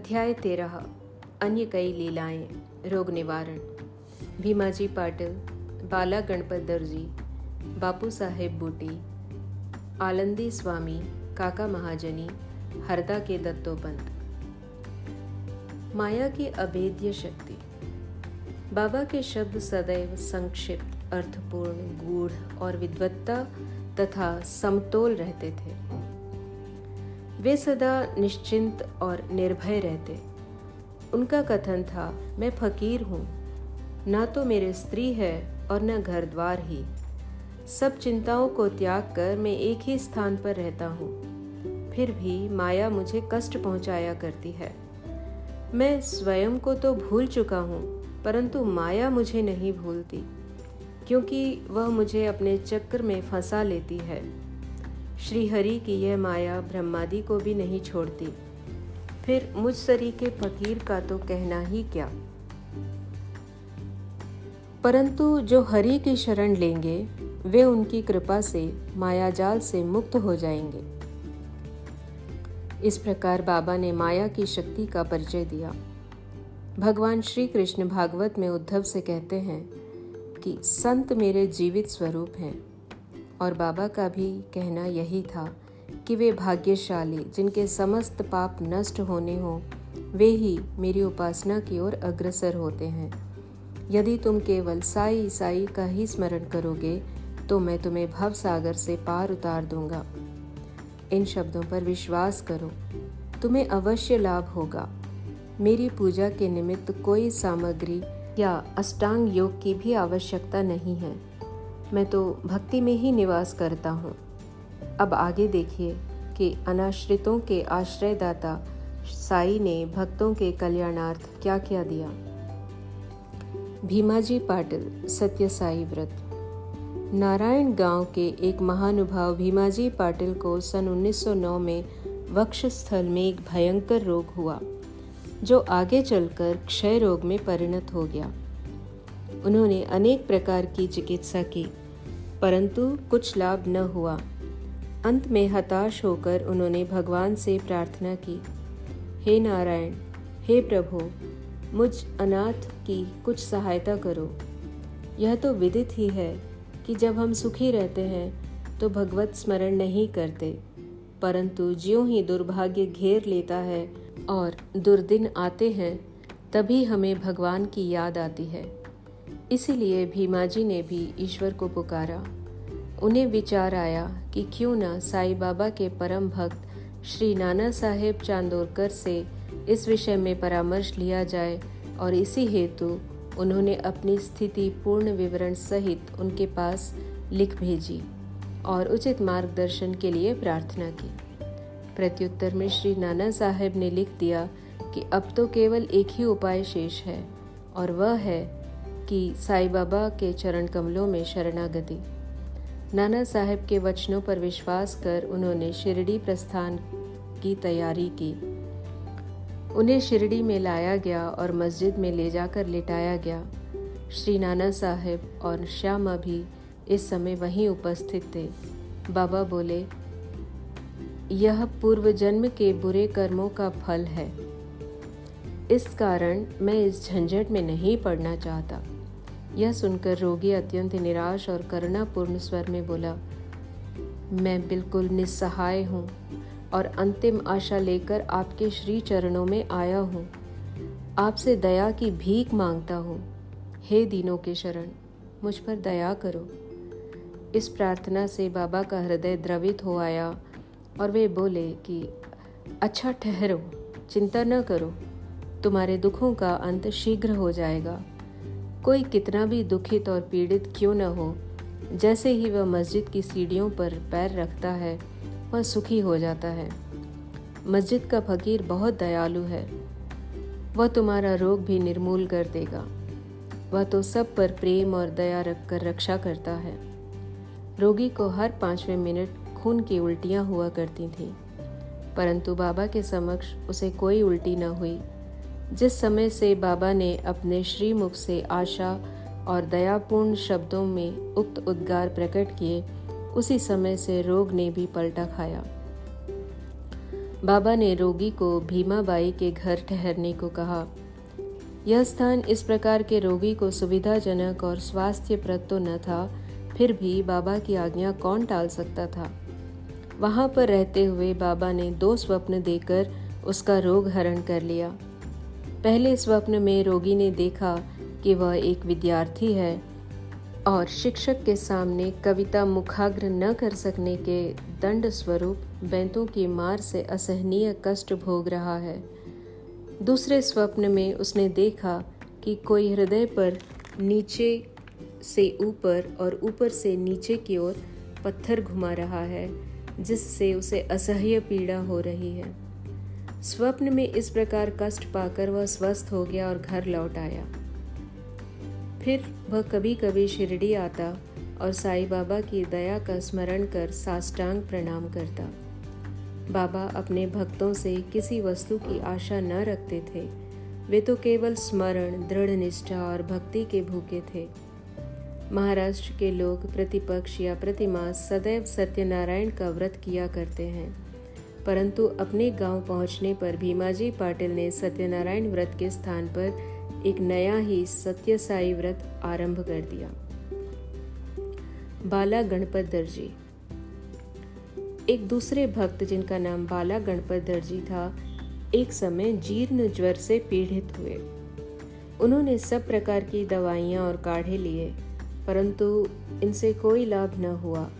अध्याय तेरह, अन्य कई लीलाएँ, रोग निवारण। भीमाजी पाटिल, बाला गणपत दर्जी, बापू साहेब बूटी, आलंदी स्वामी, काका महाजनी, हरदा के दत्तोपंत। माया की अभेद्य शक्ति। बाबा के शब्द सदैव संक्षिप्त, अर्थपूर्ण, गूढ़ और विद्वत्ता तथा समतोल रहते थे। वे सदा निश्चिंत और निर्भय रहते। उनका कथन था, मैं फकीर हूँ। ना तो मेरे स्त्री है और न घर द्वार ही। सब चिंताओं को त्याग कर मैं एक ही स्थान पर रहता हूँ। फिर भी माया मुझे कष्ट पहुँचाया करती है। मैं स्वयं को तो भूल चुका हूँ, परंतु माया मुझे नहीं भूलती, क्योंकि वह मुझे अपने चक्र में फंसा लेती है। श्रीहरि की यह माया ब्रह्मादि को भी नहीं छोड़ती। फिर मुझ सरी के फकीर का तो कहना ही क्या? परंतु जो हरि की शरण लेंगे, वे उनकी कृपा से मायाजाल से मुक्त हो जाएँगे। इस प्रकार बाबा ने माया की शक्ति का परिचय दिया। भगवान श्री कृष्ण भागवत में उद्धव से कहते हैं कि, संत मेरे जीवित स्वरूप हैं। और बाबा का भी कहना यही था कि वे भाग्यशाली, जिनके समस्त पाप नष्ट होने हों, वे ही मेरी उपासना की ओर अग्रसर होते हैं। यदि तुम केवल साई साई का ही स्मरण करोगे तो मैं तुम्हें भव सागर से पार उतार दूँगा। इन शब्दों पर विश्वास करो, तुम्हें अवश्य लाभ होगा। मेरी पूजा के निमित्त कोई सामग्री या अष्टांग योग की भी आवश्यकता नहीं है। मैं तो भक्ति में ही निवास करता हूँ। अब आगे देखिए कि अनाश्रितों के आश्रयदाता साई ने भक्तों के कल्याणार्थ क्या क्या दिया। भीमाजी पाटिल, सत्य साई व्रत। नारायण गाँव के एक महानुभाव भीमाजी पाटिल को सन 1909 में वक्ष स्थल में एक भयंकर रोग हुआ, जो आगे चलकर क्षय रोग में परिणत हो गया। उन्होंने अनेक प्रकार की चिकित्सा की। परंतु कुछ लाभ न हुआ। अंत में हताश होकर उन्होंने भगवान से प्रार्थना की, हे नारायण, हे प्रभु, मुझ अनाथ की कुछ सहायता करो। यह तो विदित ही है कि जब हम सुखी रहते हैं तो भगवत स्मरण नहीं करते। परंतु ज्यों ही दुर्भाग्य घेर लेता है और दुर्दिन आते हैं, तभी हमें भगवान की याद आती है। इसीलिए भीमाजी ने भी ईश्वर को पुकारा। उन्हें विचार आया कि क्यों न साईं बाबा के परम भक्त श्री नाना साहेब चांदोरकर से इस विषय में परामर्श लिया जाए और इसी हेतु उन्होंने अपनी स्थिति पूर्ण विवरण सहित उनके पास लिख भेजी और उचित मार्गदर्शन के लिए प्रार्थना की। प्रत्युत्तर में श्री नाना साहेब ने लिख दिया कि अब तो केवल एक ही उपाय शेष है और वह है कि साईं बाबा के चरण कमलों में शरणागति। नाना साहेब के वचनों पर विश्वास कर उन्होंने शिरडी प्रस्थान की तैयारी की। उन्हें शिरडी में लाया गया और मस्जिद में ले जाकर लिटाया गया। श्री नाना साहेब और श्यामा भी इस समय वहीं उपस्थित थे। बाबा बोले, यह पूर्व जन्म के बुरे कर्मों का फल है। इस कारण मैं इस झंझट में नहीं पड़ना चाहता। यह सुनकर रोगी अत्यंत निराश और करुणापूर्ण स्वर में बोला, मैं बिल्कुल निस्सहाय हूँ और अंतिम आशा लेकर आपके श्री चरणों में आया हूँ। आपसे दया की भीख माँगता हूँ। हे दीनों के शरण, मुझ पर दया करो। इस प्रार्थना से बाबा का हृदय द्रवित हो आया और वे बोले कि अच्छा ठहरो, चिंता न करो, तुम्हारे दुखों का अंत शीघ्र हो जाएगा। कोई कितना भी दुखित और पीड़ित क्यों न हो, जैसे ही वह मस्जिद की सीढ़ियों पर पैर रखता है, वह सुखी हो जाता है। मस्जिद का फकीर बहुत दयालु है। वह तुम्हारा रोग भी निर्मूल कर देगा। वह तो सब पर प्रेम और दया रख कर रक्षा करता है। रोगी को हर पाँचवें मिनट खून की उल्टियाँ हुआ करती थीं, परंतु बाबा के समक्ष उसे कोई उल्टी न हुई। जिस समय से बाबा ने अपने श्रीमुख से आशा और दयापूर्ण शब्दों में उक्त उद्गार प्रकट किए, उसी समय से रोग ने भी पलटा खाया। बाबा ने रोगी को भीमाबाई के घर ठहरने को कहा। यह स्थान इस प्रकार के रोगी को सुविधाजनक और स्वास्थ्यप्रद तो न था, फिर भी बाबा की आज्ञा कौन टाल सकता था? वहाँ पर रहते हुए बाबा ने दो स्वप्न देकर उसका रोग हरण कर लिया। पहले स्वप्न में रोगी ने देखा कि वह एक विद्यार्थी है और शिक्षक के सामने कविता मुखाग्र न कर सकने के दंड स्वरूप बैंतों की मार से असहनीय कष्ट भोग रहा है। दूसरे स्वप्न में उसने देखा कि कोई हृदय पर नीचे से ऊपर और ऊपर से नीचे की ओर पत्थर घुमा रहा है, जिससे उसे असह्य पीड़ा हो रही है। स्वप्न में इस प्रकार कष्ट पाकर वह स्वस्थ हो गया और घर लौट आया। फिर वह कभी कभी शिरडी आता और साईं बाबा की दया का स्मरण कर साष्टांग प्रणाम करता। बाबा अपने भक्तों से किसी वस्तु की आशा न रखते थे। वे तो केवल स्मरण, दृढ़ निष्ठा और भक्ति के भूखे थे। महाराष्ट्र के लोग प्रतिपक्ष या प्रतिमास सदैव सत्यनारायण का व्रत किया करते हैं। परंतु अपने गाँव पहुँचने पर भीमाजी पाटिल ने सत्यनारायण व्रत के स्थान पर एक नया ही सत्य साई व्रत आरंभ कर दिया। बाला गणपत दर्जी। एक दूसरे भक्त जिनका नाम बाला गणपत दर्जी था, एक समय जीर्ण ज्वर से पीड़ित हुए। उन्होंने सब प्रकार की दवाइयाँ और काढ़े लिए, परंतु इनसे कोई लाभ न हुआ।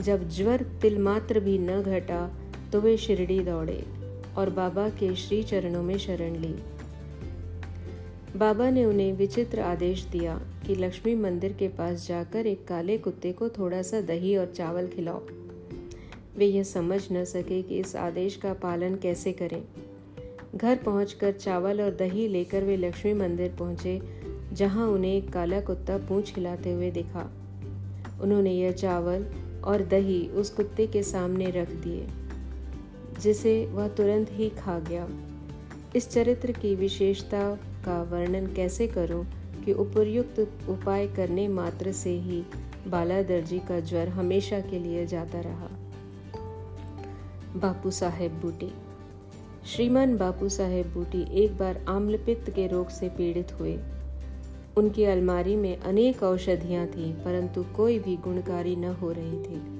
जब ज्वर तिलमात्र भी न घटा तो वे शिरडी दौड़े और बाबा के श्री चरणों में शरण ली। बाबा ने उन्हें विचित्र आदेश दिया कि लक्ष्मी मंदिर के पास जाकर एक काले कुत्ते को थोड़ा सा दही और चावल खिलाओ। वे यह समझ न सके कि इस आदेश का पालन कैसे करें। घर पहुंचकर चावल और दही लेकर वे लक्ष्मी मंदिर पहुँचे, जहाँ उन्हें एक काला कुत्ता पूंछ हिलाते हुए दिखा। उन्होंने यह चावल और दही उस कुत्ते के सामने रख दिए। जिसे वह तुरंत ही खा गया। इस चरित्र की विशेषता का वर्णन कैसे करूँ कि उपयुक्त उपाय करने मात्र से ही बाला दर्जी का ज्वर हमेशा के लिए जाता रहा? बापू साहेब बूटी। श्रीमान बापू साहेब बूटी एक बार आम्लपित्त के रोग से पीड़ित हुए। उनकी अलमारी में अनेक औषधियाँ थीं, परंतु कोई भी गुणकारी न हो रही थी।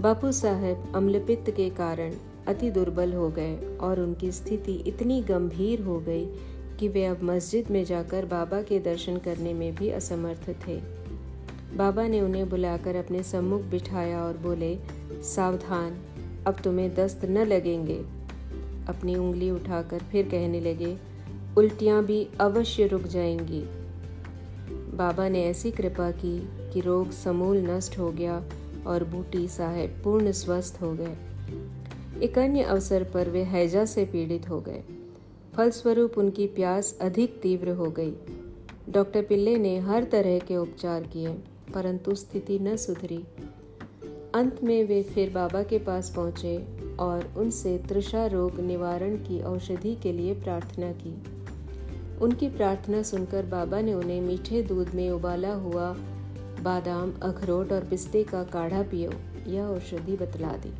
बापू साहब अम्लपित्त के कारण अति दुर्बल हो गए और उनकी स्थिति इतनी गंभीर हो गई कि वे अब मस्जिद में जाकर बाबा के दर्शन करने में भी असमर्थ थे। बाबा ने उन्हें बुलाकर अपने सम्मुख बिठाया और बोले, सावधान, अब तुम्हें दस्त न लगेंगे। अपनी उंगली उठाकर फिर कहने लगे, उल्टियाँ भी अवश्य रुक जाएँगी। बाबा ने ऐसी कृपा की कि रोग समूल नष्ट हो गया और बूटी साहेब पूर्ण स्वस्थ हो गए। एक अन्य अवसर पर वे हैजा से पीड़ित हो गए। फलस्वरूप उनकी प्यास अधिक तीव्र हो गई। डॉक्टर पिल्ले ने हर तरह के उपचार किए, परंतु स्थिति न सुधरी। अंत में वे फिर बाबा के पास पहुँचे और उनसे तृषा रोग निवारण की औषधि के लिए प्रार्थना की। उनकी प्रार्थना सुनकर बाबा ने उन्हें मीठे दूध में उबाला हुआ बादाम, अखरोट और पिस्ते का काढ़ा पियो यह औषधि बतला दी।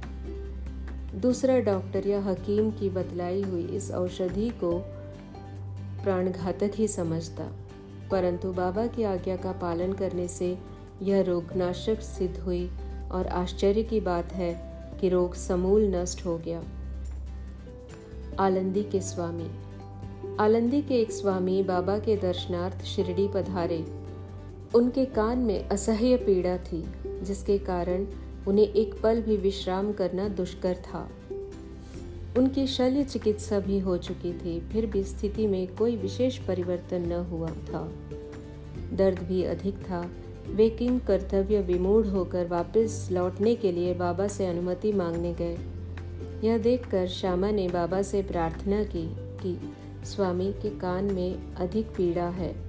दूसरा डॉक्टर या हकीम की बतलाई हुई इस औषधि को प्राणघातक ही समझता, परंतु बाबा की आज्ञा का पालन करने से यह रोगनाशक सिद्ध हुई और आश्चर्य की बात है कि रोग समूल नष्ट हो गया। आलंदी के स्वामी। आलंदी के एक स्वामी बाबा के दर्शनार्थ शिरडी पधारे। उनके कान में असह्य पीड़ा थी, जिसके कारण उन्हें एक पल भी विश्राम करना दुष्कर था। उनकी शल्य चिकित्सा भी हो चुकी थी, फिर भी स्थिति में कोई विशेष परिवर्तन न हुआ था। दर्द भी अधिक था। वे किंग कर्तव्य विमूढ़ होकर वापस लौटने के लिए बाबा से अनुमति मांगने गए। यह देखकर श्यामा ने बाबा से प्रार्थना की कि, स्वामी के कान में अधिक पीड़ा है।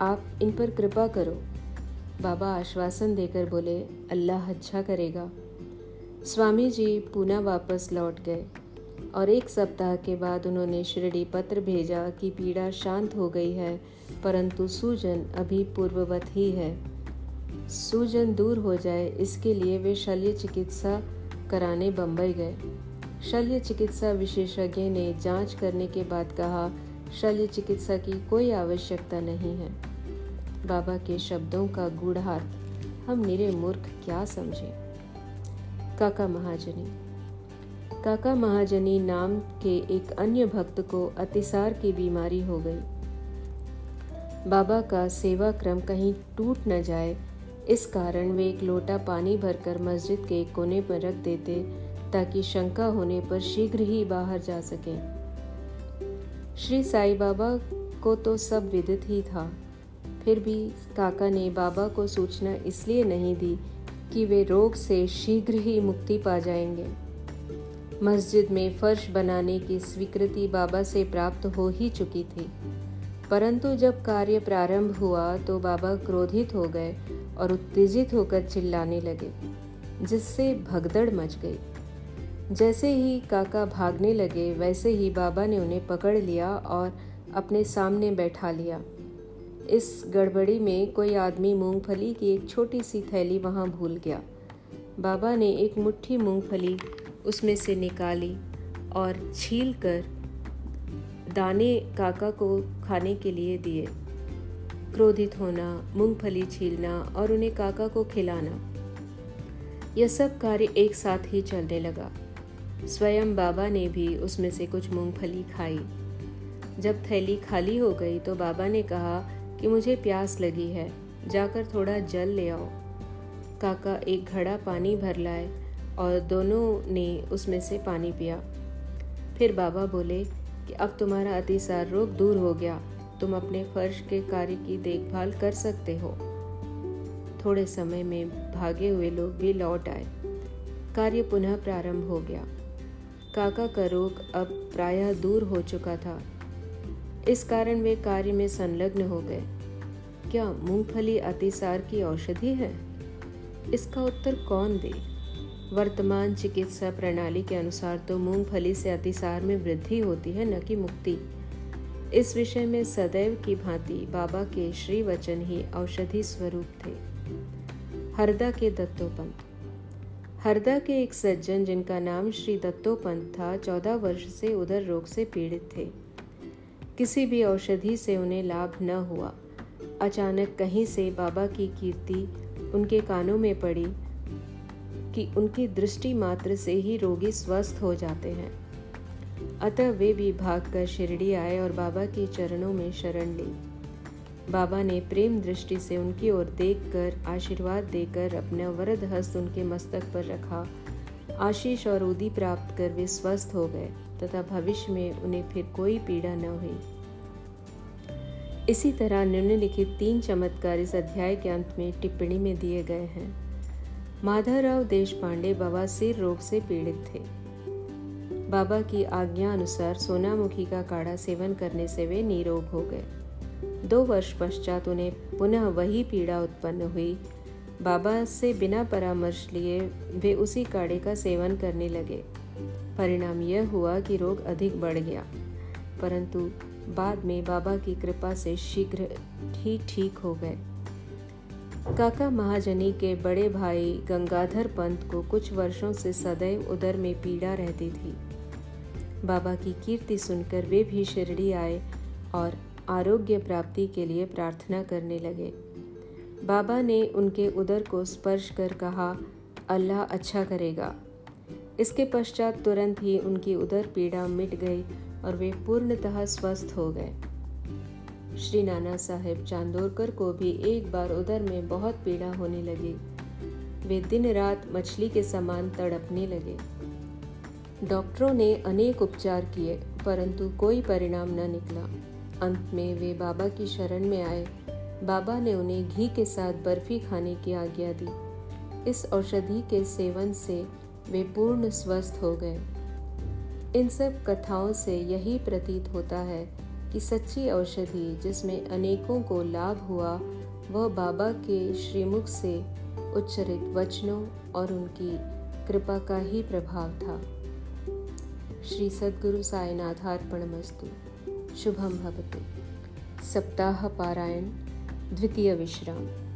आप इन पर कृपा करो। बाबा आश्वासन देकर बोले, अल्लाह अच्छा करेगा। स्वामी जी पुनः वापस लौट गए और एक सप्ताह के बाद उन्होंने शिरडी पत्र भेजा कि पीड़ा शांत हो गई है, परंतु सूजन अभी पूर्ववत ही है। सूजन दूर हो जाए, इसके लिए वे शल्य चिकित्सा कराने बम्बई गए। शल्य चिकित्सा विशेषज्ञ ने जाँच करने के बाद कहा, शल्य चिकित्सा की कोई आवश्यकता नहीं है। बाबा के शब्दों का गूढ़ार्थ, हम निरे मूर्ख क्या समझे? काका महाजनी। काका महाजनी नाम के एक अन्य भक्त को अतिसार की बीमारी हो गई। बाबा का सेवा क्रम कहीं टूट न जाए, इस कारण वे एक लोटा पानी भरकर मस्जिद के एक कोने पर रख देते, ताकि शंका होने पर शीघ्र ही बाहर जा सके। श्री साई बाबा को तो सब विदित ही था। फिर भी काका ने बाबा को सूचना इसलिए नहीं दी कि वे रोग से शीघ्र ही मुक्ति पा जाएँगे। मस्जिद में फर्श बनाने की स्वीकृति बाबा से प्राप्त हो ही चुकी थी। परंतु जब कार्य प्रारंभ हुआ तो बाबा क्रोधित हो गए और उत्तेजित होकर चिल्लाने लगे, जिससे भगदड़ मच गई। जैसे ही काका भागने लगे, वैसे ही बाबा ने उन्हें पकड़ लिया और अपने सामने बैठा लिया। इस गड़बड़ी में कोई आदमी मूंगफली की एक छोटी सी थैली वहाँ भूल गया। बाबा ने एक मुट्ठी मूंगफली उसमें से निकाली और छील कर दाने काका को खाने के लिए दिए। क्रोधित होना, मूंगफली छीलना और उन्हें काका को खिलाना। यह सब कार्य एक साथ ही चलने लगा। स्वयं बाबा ने भी उसमें से कुछ मूंगफली खाई। जब थैली खाली हो गई तो बाबा ने कहा कि मुझे प्यास लगी है। जाकर थोड़ा जल ले आओ। काका एक घड़ा पानी भर लाए और दोनों ने उसमें से पानी पिया। फिर बाबा बोले कि अब तुम्हारा अतिसार रोग दूर हो गया। तुम अपने फर्श के कार्य की देखभाल कर सकते हो। थोड़े समय में भागे हुए लोग भी लौट आए। कार्य पुनः प्रारंभ हो गया। काका का रोग अब प्रायः दूर हो चुका था। इस कारण वे कार्य में संलग्न हो गए। क्या मूंगफली अतिसार की औषधि है? इसका उत्तर कौन दे? वर्तमान चिकित्सा प्रणाली के अनुसार तो मूंगफली से अतिसार में वृद्धि होती है, न कि मुक्ति। इस विषय में सदैव की भांति बाबा के श्री वचन ही औषधि स्वरूप थे। हरदा के दत्तोपंत। हरदा के एक सज्जन जिनका नाम श्री दत्तोपंत था, चौदह वर्ष से उधर रोग से पीड़ित थे। किसी भी औषधि से उन्हें लाभ न हुआ। अचानक कहीं से बाबा की कीर्ति उनके कानों में पड़ी कि उनकी दृष्टि मात्र से ही रोगी स्वस्थ हो जाते हैं। अतः वे भी भागकर शिरडी आए और बाबा के चरणों में शरण ली। बाबा ने प्रेम दृष्टि से उनकी ओर देखकर आशीर्वाद देकर अपना वरद हस्त उनके मस्तक पर रखा आशीष और उदी प्राप्त कर वे स्वस्थ हो गए, तथा भविष्य में उन्हें फिर कोई पीड़ा न हुई। इसी तरह निम्नलिखित तीन चमत्कार इस अध्याय के अंत में टिप्पणी में दिए गए हैं। माधवराव देश पांडे बाबा सिर रोग से पीड़ित थे। बाबा की आज्ञा अनुसार सोनामुखी का काढ़ा सेवन करने से वे निरोग हो गए। दो वर्ष पश्चात उन्हें पुनः वही पीड़ा उत्पन्न हुई बाबा से बिना परामर्श लिए वे उसी काढ़े का सेवन करने लगे। परिणाम यह हुआ कि रोग अधिक बढ़ गया। परंतु बाद में बाबा की कृपा से शीघ्र ही ठीक हो गए। काका महाजनी के बड़े भाई गंगाधर पंत को कुछ वर्षों से सदैव उदर में पीड़ा रहती थी। बाबा की कीर्ति सुनकर वे भी शिरडी आए और आरोग्य प्राप्ति के लिए प्रार्थना करने लगे। बाबा ने उनके उदर को स्पर्श कर कहा, अल्लाह अच्छा करेगा। इसके पश्चात तुरंत ही उनकी उदर पीड़ा मिट गई और वे पूर्णतः स्वस्थ हो गए। श्री नाना साहेब चांदोरकर को भी एक बार उधर में बहुत पीड़ा होने लगी। वे दिन रात मछली के समान तड़पने लगे। डॉक्टरों ने अनेक उपचार किए, परंतु कोई परिणाम न निकला। अंत में वे बाबा की शरण में आए। बाबा ने उन्हें घी के साथ बर्फ़ी खाने की आज्ञा दी। इस औषधि के सेवन से वे पूर्ण स्वस्थ हो गए। इन सब कथाओं से यही प्रतीत होता है कि सच्ची औषधि जिसमें अनेकों को लाभ हुआ, वह बाबा के श्रीमुख से उच्चरित वचनों और उनकी कृपा का ही प्रभाव था। श्री सद्गुरु साईनाथार्पण मस्तु। शुभम भवतु। सप्ताह पारायण। द्वितीय विश्राम।